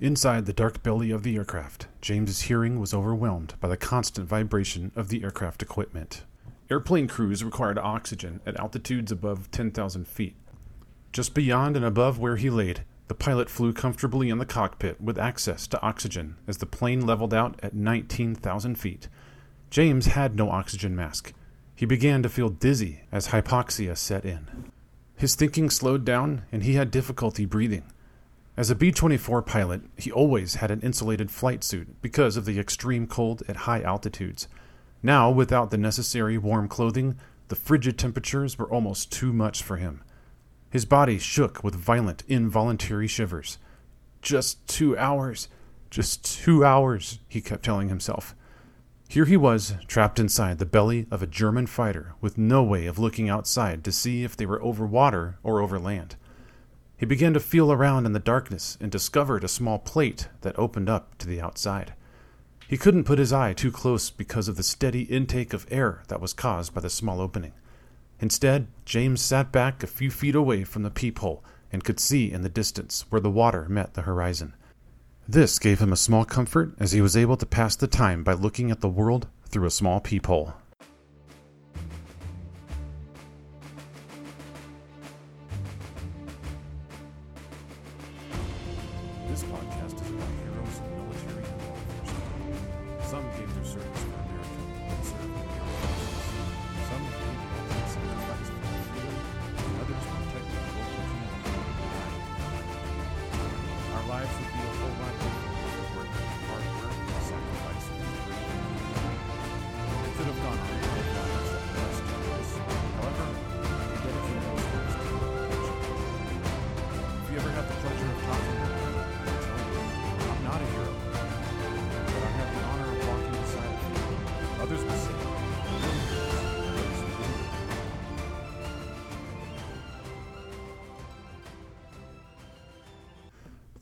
Inside the dark belly of the aircraft, James's hearing was overwhelmed by the constant vibration of the aircraft equipment. Airplane crews required oxygen at altitudes above 10,000 feet. Just beyond and above where he laid, the pilot flew comfortably in the cockpit with access to oxygen as the plane leveled out at 19,000 feet. James had no oxygen mask. He began to feel dizzy as hypoxia set in. His thinking slowed down and he had difficulty breathing. As a B 24 pilot, he always had an insulated flight suit because of the extreme cold at high altitudes. Now, without the necessary warm clothing, the frigid temperatures were almost too much for him. His body shook with violent, involuntary shivers. Just two hours, just two hours, he kept telling himself. Here he was, trapped inside the belly of a German fighter, with no way of looking outside to see if they were over water or over land. He began to feel around in the darkness and discovered a small plate that opened up to the outside. He couldn't put his eye too close because of the steady intake of air that was caused by the small opening. Instead, James sat back a few feet away from the peephole and could see in the distance where the water met the horizon. This gave him a small comfort as he was able to pass the time by looking at the world through a small peephole.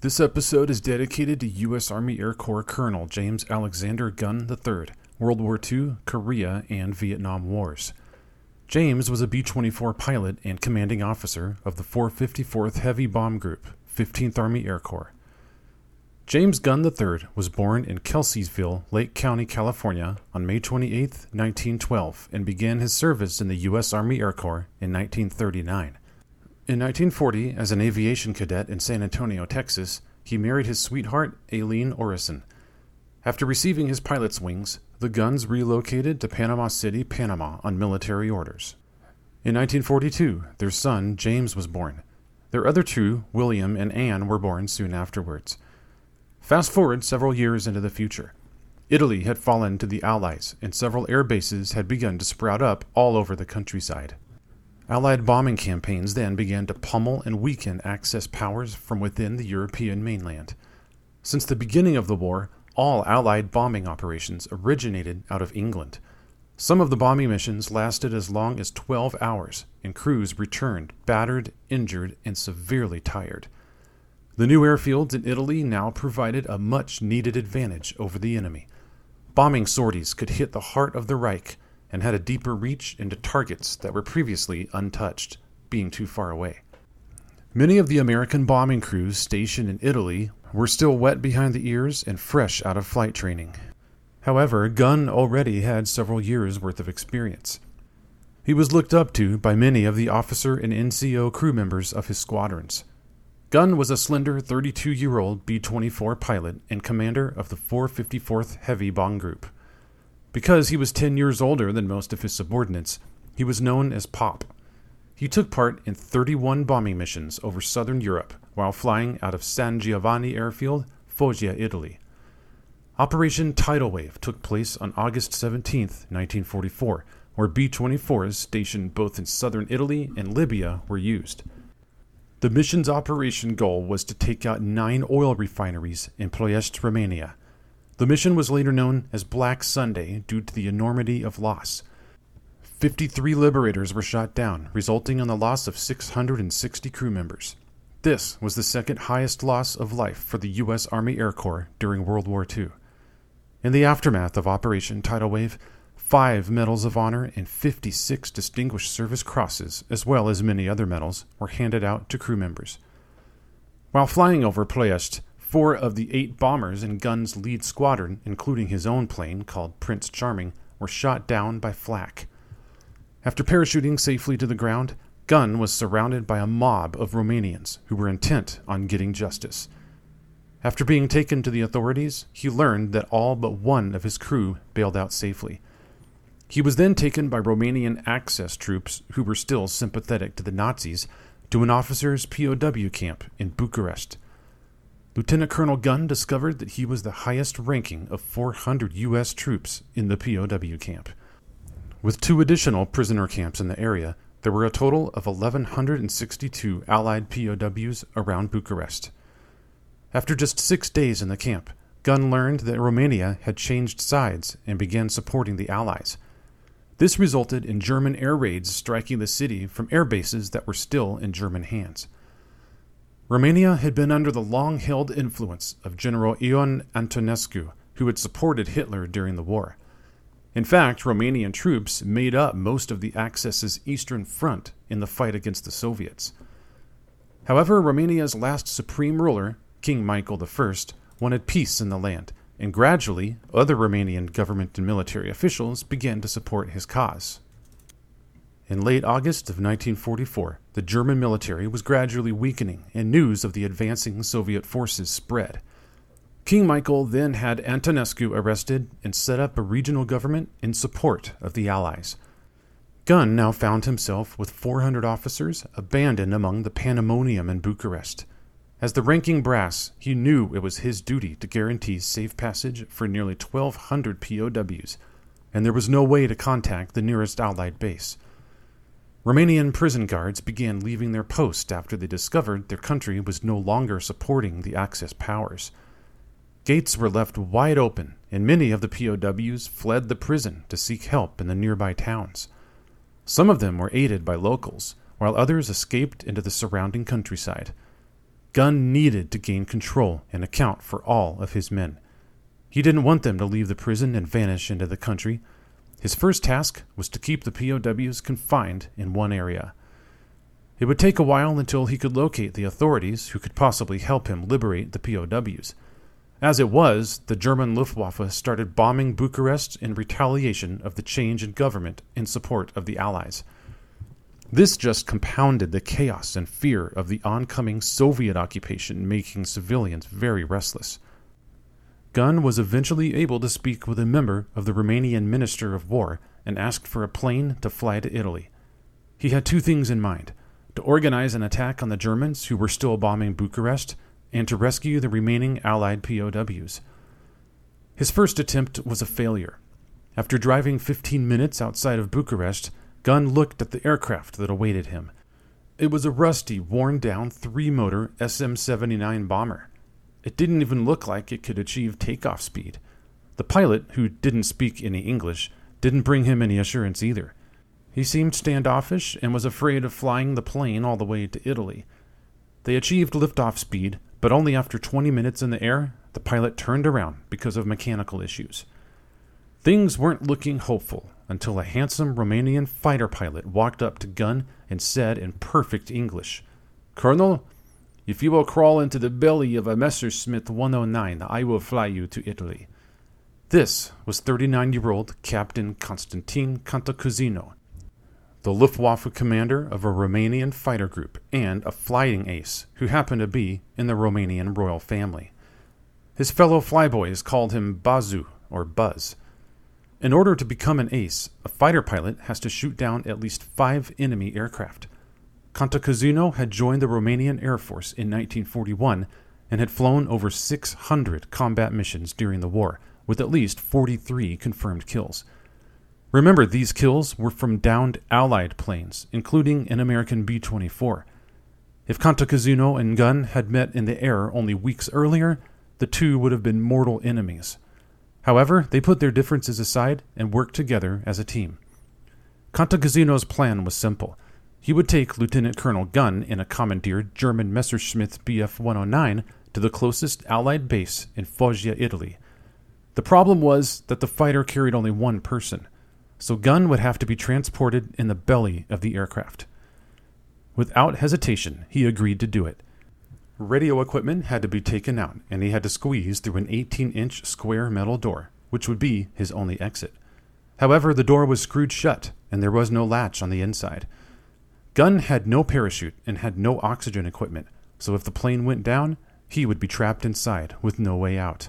This episode is dedicated to U.S. Army Air Corps Colonel James Alexander Gunn III, World War II, Korea, and Vietnam Wars. James was a B 24 pilot and commanding officer of the 454th Heavy Bomb Group, 15th Army Air Corps. James Gunn III was born in Kelseyville, Lake County, California on May 28, 1912, and began his service in the U.S. Army Air Corps in 1939. In 1940, as an aviation cadet in San Antonio, Texas, he married his sweetheart, Aileen Orison. After receiving his pilot's wings, the Gunns relocated to Panama City, Panama on military orders. In 1942, their son, James, was born. Their other two, William and Anne, were born soon afterwards. Fast forward several years into the future. Italy had fallen to the Allies, and several air bases had begun to sprout up all over the countryside. Allied bombing campaigns then began to pummel and weaken Axis powers from within the European mainland. Since the beginning of the war, all Allied bombing operations originated out of England. Some of the bombing missions lasted as long as 12 hours, and crews returned battered, injured, and severely tired. The new airfields in Italy now provided a much needed advantage over the enemy. Bombing sorties could hit the heart of the Reich and had a deeper reach into targets that were previously untouched, being too far away. Many of the American bombing crews stationed in Italy were still wet behind the ears and fresh out of flight training. However, Gunn already had several years' worth of experience. He was looked up to by many of the officer and NCO crew members of his squadrons. Gunn was a slender 32 year old B 24 pilot and commander of the 454th Heavy Bomb Group. Because he was 10 years older than most of his subordinates, he was known as Pop. He took part in 31 bombing missions over southern Europe while flying out of San Giovanni Airfield, Foggia, Italy. Operation Tidal Wave took place on August 17, 1944, where B 24s stationed both in southern Italy and Libya were used. The mission's operation goal was to take out nine oil refineries in Ploiești, Romania. The mission was later known as Black Sunday due to the enormity of loss. 53 liberators were shot down, resulting in the loss of 660 crew members. This was the second highest loss of life for the U.S. Army Air Corps during World War II. In the aftermath of Operation Tidal Wave, five Medals of Honor and 56 Distinguished Service Crosses, as well as many other medals, were handed out to crew members. While flying over Ploiești, Four of the eight bombers in Gunn's lead squadron, including his own plane called Prince Charming, were shot down by flak. After parachuting safely to the ground, Gunn was surrounded by a mob of Romanians who were intent on getting justice. After being taken to the authorities, he learned that all but one of his crew bailed out safely. He was then taken by Romanian Axis troops who were still sympathetic to the Nazis to an officers' POW camp in Bucharest. Lieutenant Colonel Gunn discovered that he was the highest ranking of 400 U.S. troops in the POW camp. With two additional prisoner camps in the area, there were a total of 1,162 Allied POWs around Bucharest. After just six days in the camp, Gunn learned that Romania had changed sides and began supporting the Allies. This resulted in German air raids striking the city from air bases that were still in German hands. Romania had been under the long held influence of General Ion Antonescu, who had supported Hitler during the war. In fact, Romanian troops made up most of the Axis's eastern front in the fight against the Soviets. However, Romania's last supreme ruler, King Michael I, wanted peace in the land, and gradually other Romanian government and military officials began to support his cause. In late August of 1944, the German military was gradually weakening, and news of the advancing Soviet forces spread. King Michael then had Antonescu arrested and set up a regional government in support of the Allies. Gunn now found himself with 400 officers abandoned among the pandemonium in Bucharest. As the ranking brass, he knew it was his duty to guarantee safe passage for nearly 1,200 POWs, and there was no way to contact the nearest Allied base. Romanian prison guards began leaving their post after they discovered their country was no longer supporting the Axis powers. Gates were left wide open, and many of the POWs fled the prison to seek help in the nearby towns. Some of them were aided by locals, while others escaped into the surrounding countryside. Gunn needed to gain control and account for all of his men. He didn't want them to leave the prison and vanish into the country, his first task was to keep the POWs confined in one area. It would take a while until he could locate the authorities who could possibly help him liberate the POWs. As it was, the German Luftwaffe started bombing Bucharest in retaliation of the change in government in support of the Allies. This just compounded the chaos and fear of the oncoming Soviet occupation, making civilians very restless. Gunn was eventually able to speak with a member of the Romanian Minister of War and asked for a plane to fly to Italy. He had two things in mind to organize an attack on the Germans who were still bombing Bucharest and to rescue the remaining Allied POWs. His first attempt was a failure. After driving 15 minutes outside of Bucharest, Gunn looked at the aircraft that awaited him. It was a rusty, worn down three motor SM 79 bomber. It didn't even look like it could achieve takeoff speed. The pilot, who didn't speak any English, didn't bring him any assurance either. He seemed standoffish and was afraid of flying the plane all the way to Italy. They achieved liftoff speed, but only after 20 minutes in the air, the pilot turned around because of mechanical issues. Things weren't looking hopeful until a handsome Romanian fighter pilot walked up to Gunn and said in perfect English, Colonel, if you will crawl into the belly of a Messerschmitt 109, I will fly you to Italy. This was 39 year old Captain Constantin Cantacuzino, the Luftwaffe commander of a Romanian fighter group and a flying ace who happened to be in the Romanian royal family. His fellow flyboys called him Bazu, or Buzz. In order to become an ace, a fighter pilot has to shoot down at least five enemy aircraft. Cantacuzino had joined the Romanian Air Force in 1941 and had flown over 600 combat missions during the war, with at least 43 confirmed kills. Remember, these kills were from downed Allied planes, including an American B 24. If Cantacuzino and Gunn had met in the air only weeks earlier, the two would have been mortal enemies. However, they put their differences aside and worked together as a team. Cantacuzino's plan was simple he would take Lieutenant Colonel Gunn in a commandeered German Messerschmitt Bf 109 to the closest Allied base in Foggia, Italy. The problem was that the fighter carried only one person, so Gunn would have to be transported in the belly of the aircraft. Without hesitation, he agreed to do it. Radio equipment had to be taken out, and he had to squeeze through an 18 inch square metal door, which would be his only exit. However, the door was screwed shut, and there was no latch on the inside. Gunn had no parachute and had no oxygen equipment, so if the plane went down, he would be trapped inside with no way out.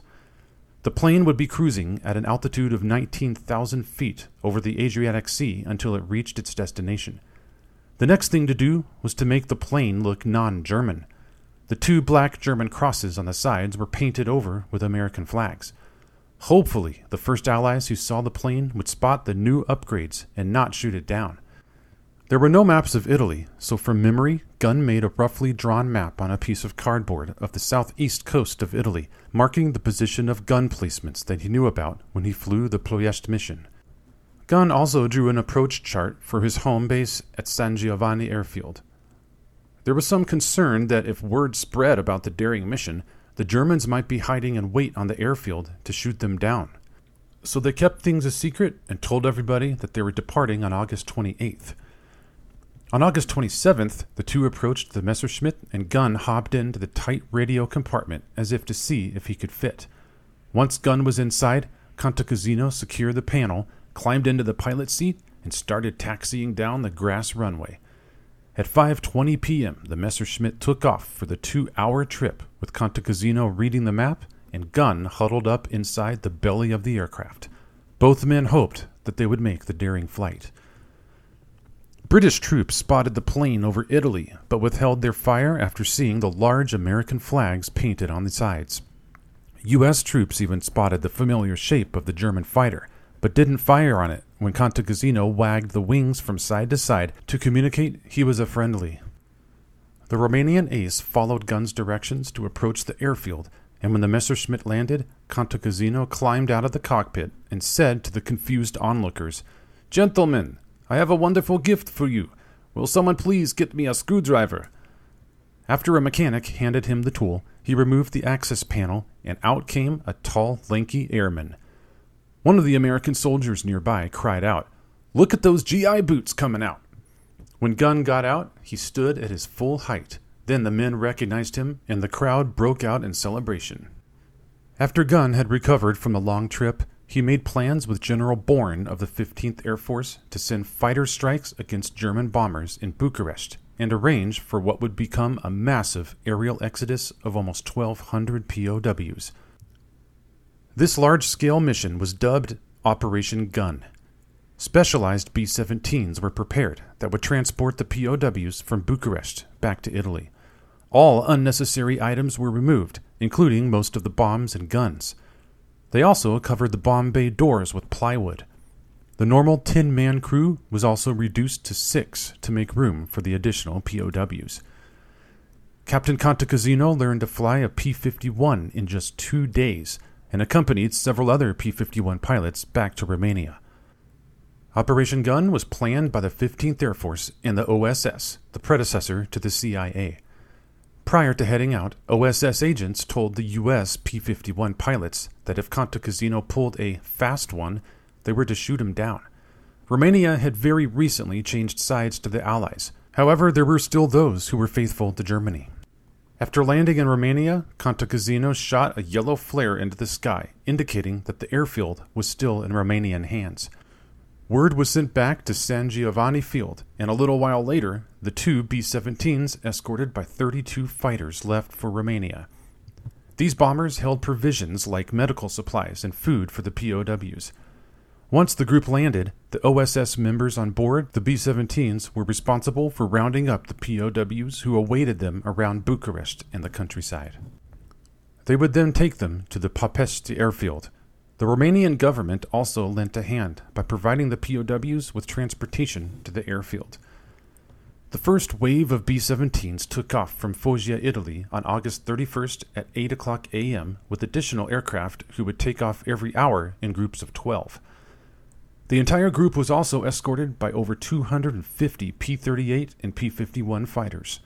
The plane would be cruising at an altitude of 19,000 feet over the Adriatic Sea until it reached its destination. The next thing to do was to make the plane look non German. The two black German crosses on the sides were painted over with American flags. Hopefully, the first Allies who saw the plane would spot the new upgrades and not shoot it down. There were no maps of Italy, so from memory, Gunn made a roughly drawn map on a piece of cardboard of the southeast coast of Italy, marking the position of gun placements that he knew about when he flew the Ploiești mission. Gunn also drew an approach chart for his home base at San Giovanni Airfield. There was some concern that if word spread about the daring mission, the Germans might be hiding in wait on the airfield to shoot them down. So they kept things a secret and told everybody that they were departing on August 28th. On August 27th, the two approached the Messerschmitt and Gunn hopped into the tight radio compartment as if to see if he could fit. Once Gunn was inside, Cantacuzino secured the panel, climbed into the pilot seat, and started taxiing down the grass runway. At 5:20 p.m., the Messerschmitt took off for the 2-hour trip with Cantacuzino reading the map and Gunn huddled up inside the belly of the aircraft. Both men hoped that they would make the daring flight. British troops spotted the plane over Italy, but withheld their fire after seeing the large American flags painted on the sides. U.S. troops even spotted the familiar shape of the German fighter, but didn't fire on it when Cantacuzino wagged the wings from side to side to communicate he was a friendly. The Romanian ace followed Gunn's directions to approach the airfield, and when the Messerschmitt landed, Cantacuzino climbed out of the cockpit and said to the confused onlookers, Gentlemen, I have a wonderful gift for you. Will someone please get me a screwdriver? After a mechanic handed him the tool, he removed the access panel, and out came a tall, lanky airman. One of the American soldiers nearby cried out, Look at those GI boots coming out! When Gunn got out, he stood at his full height. Then the men recognized him, and the crowd broke out in celebration. After Gunn had recovered from the long trip, he made plans with General Bourne of the 15th Air Force to send fighter strikes against German bombers in Bucharest and arrange for what would become a massive aerial exodus of almost 1,200 POWs. This large scale mission was dubbed Operation Gunn. Specialized B 17s were prepared that would transport the POWs from Bucharest back to Italy. All unnecessary items were removed, including most of the bombs and guns. They also covered the bomb bay doors with plywood. The normal 10 man crew was also reduced to six to make room for the additional POWs. Captain Cantacuzino learned to fly a P 51 in just two days and accompanied several other P 51 pilots back to Romania. Operation Gunn was planned by the 15th Air Force and the OSS, the predecessor to the CIA. Prior to heading out, OSS agents told the U.S. P 51 pilots that if Cantacuzino pulled a fast one, they were to shoot him down. Romania had very recently changed sides to the Allies. However, there were still those who were faithful to Germany. After landing in Romania, Cantacuzino shot a yellow flare into the sky, indicating that the airfield was still in Romanian hands. Word was sent back to San Giovanni Field, and a little while later, the two B 17s, escorted by 32 fighters, left for Romania. These bombers held provisions like medical supplies and food for the POWs. Once the group landed, the OSS members on board the B 17s were responsible for rounding up the POWs who awaited them around Bucharest and the countryside. They would then take them to the Popești airfield, the Romanian government also lent a hand by providing the POWs with transportation to the airfield. The first wave of B 17s took off from Foggia, Italy on August 31st at 8 o'clock a.m. with additional aircraft who would take off every hour in groups of 12. The entire group was also escorted by over 250 P 38 and P 51 fighters.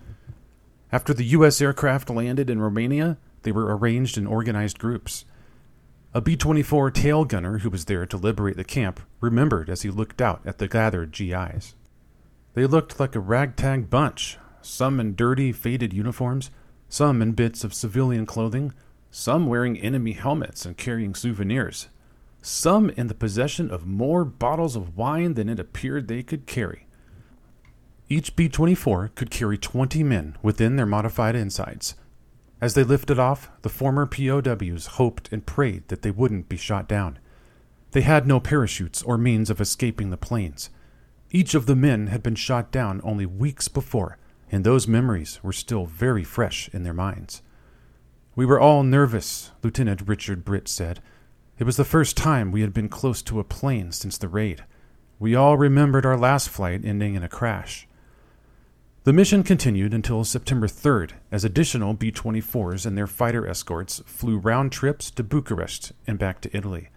After the U.S. aircraft landed in Romania, they were arranged in organized groups. A B 24 tail gunner who was there to liberate the camp remembered as he looked out at the gathered GIs. They looked like a ragtag bunch, some in dirty, faded uniforms, some in bits of civilian clothing, some wearing enemy helmets and carrying souvenirs, some in the possession of more bottles of wine than it appeared they could carry. Each B 24 could carry 20 men within their modified insides. As they lifted off, the former POWs hoped and prayed that they wouldn't be shot down. They had no parachutes or means of escaping the planes. Each of the men had been shot down only weeks before, and those memories were still very fresh in their minds. We were all nervous, Lieutenant Richard Britt said. It was the first time we had been close to a plane since the raid. We all remembered our last flight ending in a crash. The mission continued until September 3rd, as additional B 24s and their fighter escorts flew round trips to Bucharest and back to Italy.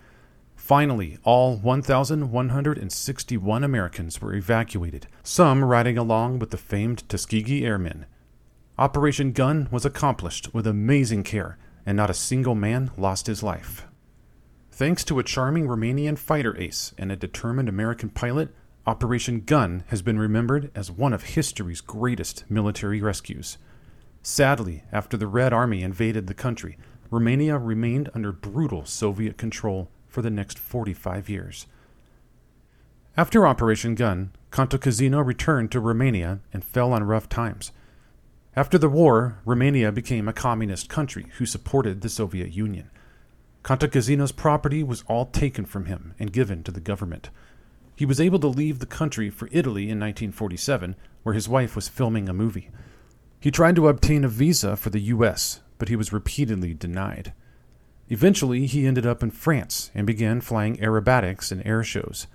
Finally, all 1,161 Americans were evacuated, some riding along with the famed Tuskegee Airmen. Operation Gunn was accomplished with amazing care, and not a single man lost his life. Thanks to a charming Romanian fighter ace and a determined American pilot, Operation Gunn has been remembered as one of history's greatest military rescues. Sadly, after the Red Army invaded the country, Romania remained under brutal Soviet control for the next 45 years. After Operation Gunn, Cantacuzino returned to Romania and fell on rough times. After the war, Romania became a communist country who supported the Soviet Union. Cantacuzino's property was all taken from him and given to the government. He was able to leave the country for Italy in 1947, where his wife was filming a movie. He tried to obtain a visa for the U.S., but he was repeatedly denied. Eventually, he ended up in France and began flying aerobatics and air shows.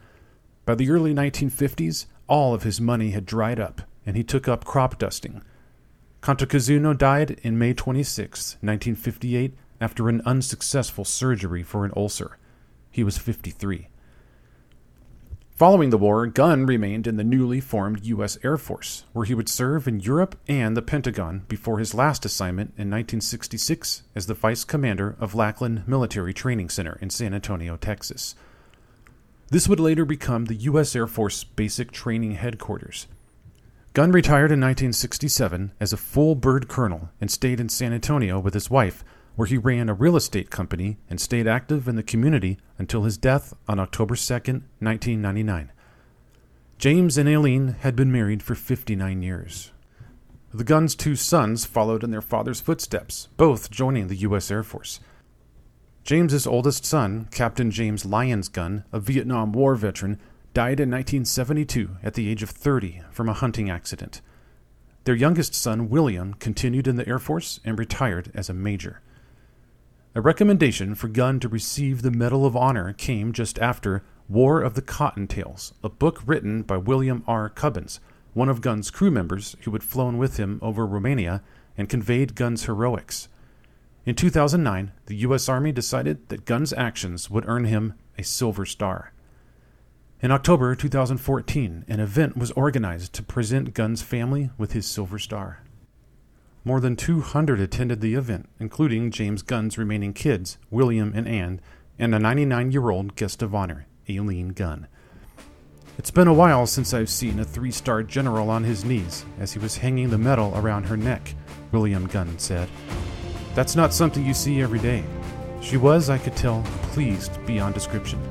By the early 1950s, all of his money had dried up, and he took up crop dusting. Cantacuzino died in May 26, 1958, after an unsuccessful surgery for an ulcer. He was 53. Following the war, Gunn remained in the newly formed U.S. Air Force, where he would serve in Europe and the Pentagon before his last assignment in 1966 as the vice commander of Lackland Military Training Center in San Antonio, Texas. This would later become the U.S. Air Force Basic Training Headquarters. Gunn retired in 1967 as a full bird colonel and stayed in San Antonio with his wife where he ran a real estate company and stayed active in the community until his death on October 2, 1999. James and Aileen had been married for 59 years. The Gunn's two sons followed in their father's footsteps, both joining the U.S. Air Force. James's oldest son, Captain James Lyons Gunn, a Vietnam War veteran, died in 1972 at the age of 30 from a hunting accident. Their youngest son, William, continued in the Air Force and retired as a major. A recommendation for Gunn to receive the Medal of Honor came just after War of the Cottontails, a book written by William R. Cubbins, one of Gunn's crew members who had flown with him over Romania and conveyed Gunn's heroics. In 2009, the U.S. Army decided that Gunn's actions would earn him a Silver Star. In October 2014, an event was organized to present Gunn's family with his Silver Star. More than 200 attended the event, including James Gunn's remaining kids, William and Anne, and a 99 year old guest of honor, Aileen Gunn. It's been a while since I've seen a three star general on his knees as he was hanging the medal around her neck, William Gunn said. That's not something you see every day. She was, I could tell, pleased beyond description.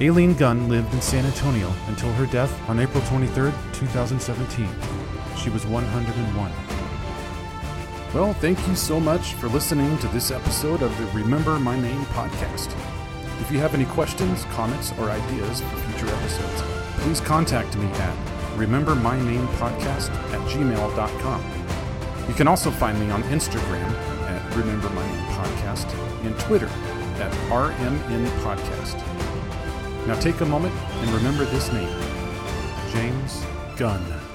Aileen Gunn lived in San Antonio until her death on April 23, 2017. She was 101. Well, thank you so much for listening to this episode of the Remember My Name podcast. If you have any questions, comments, or ideas for future episodes, please contact me at remembermynamepodcast at gmail.com. You can also find me on Instagram at Remember My Name Podcast and Twitter at RMN Podcast. Now take a moment and remember this name James Gunn.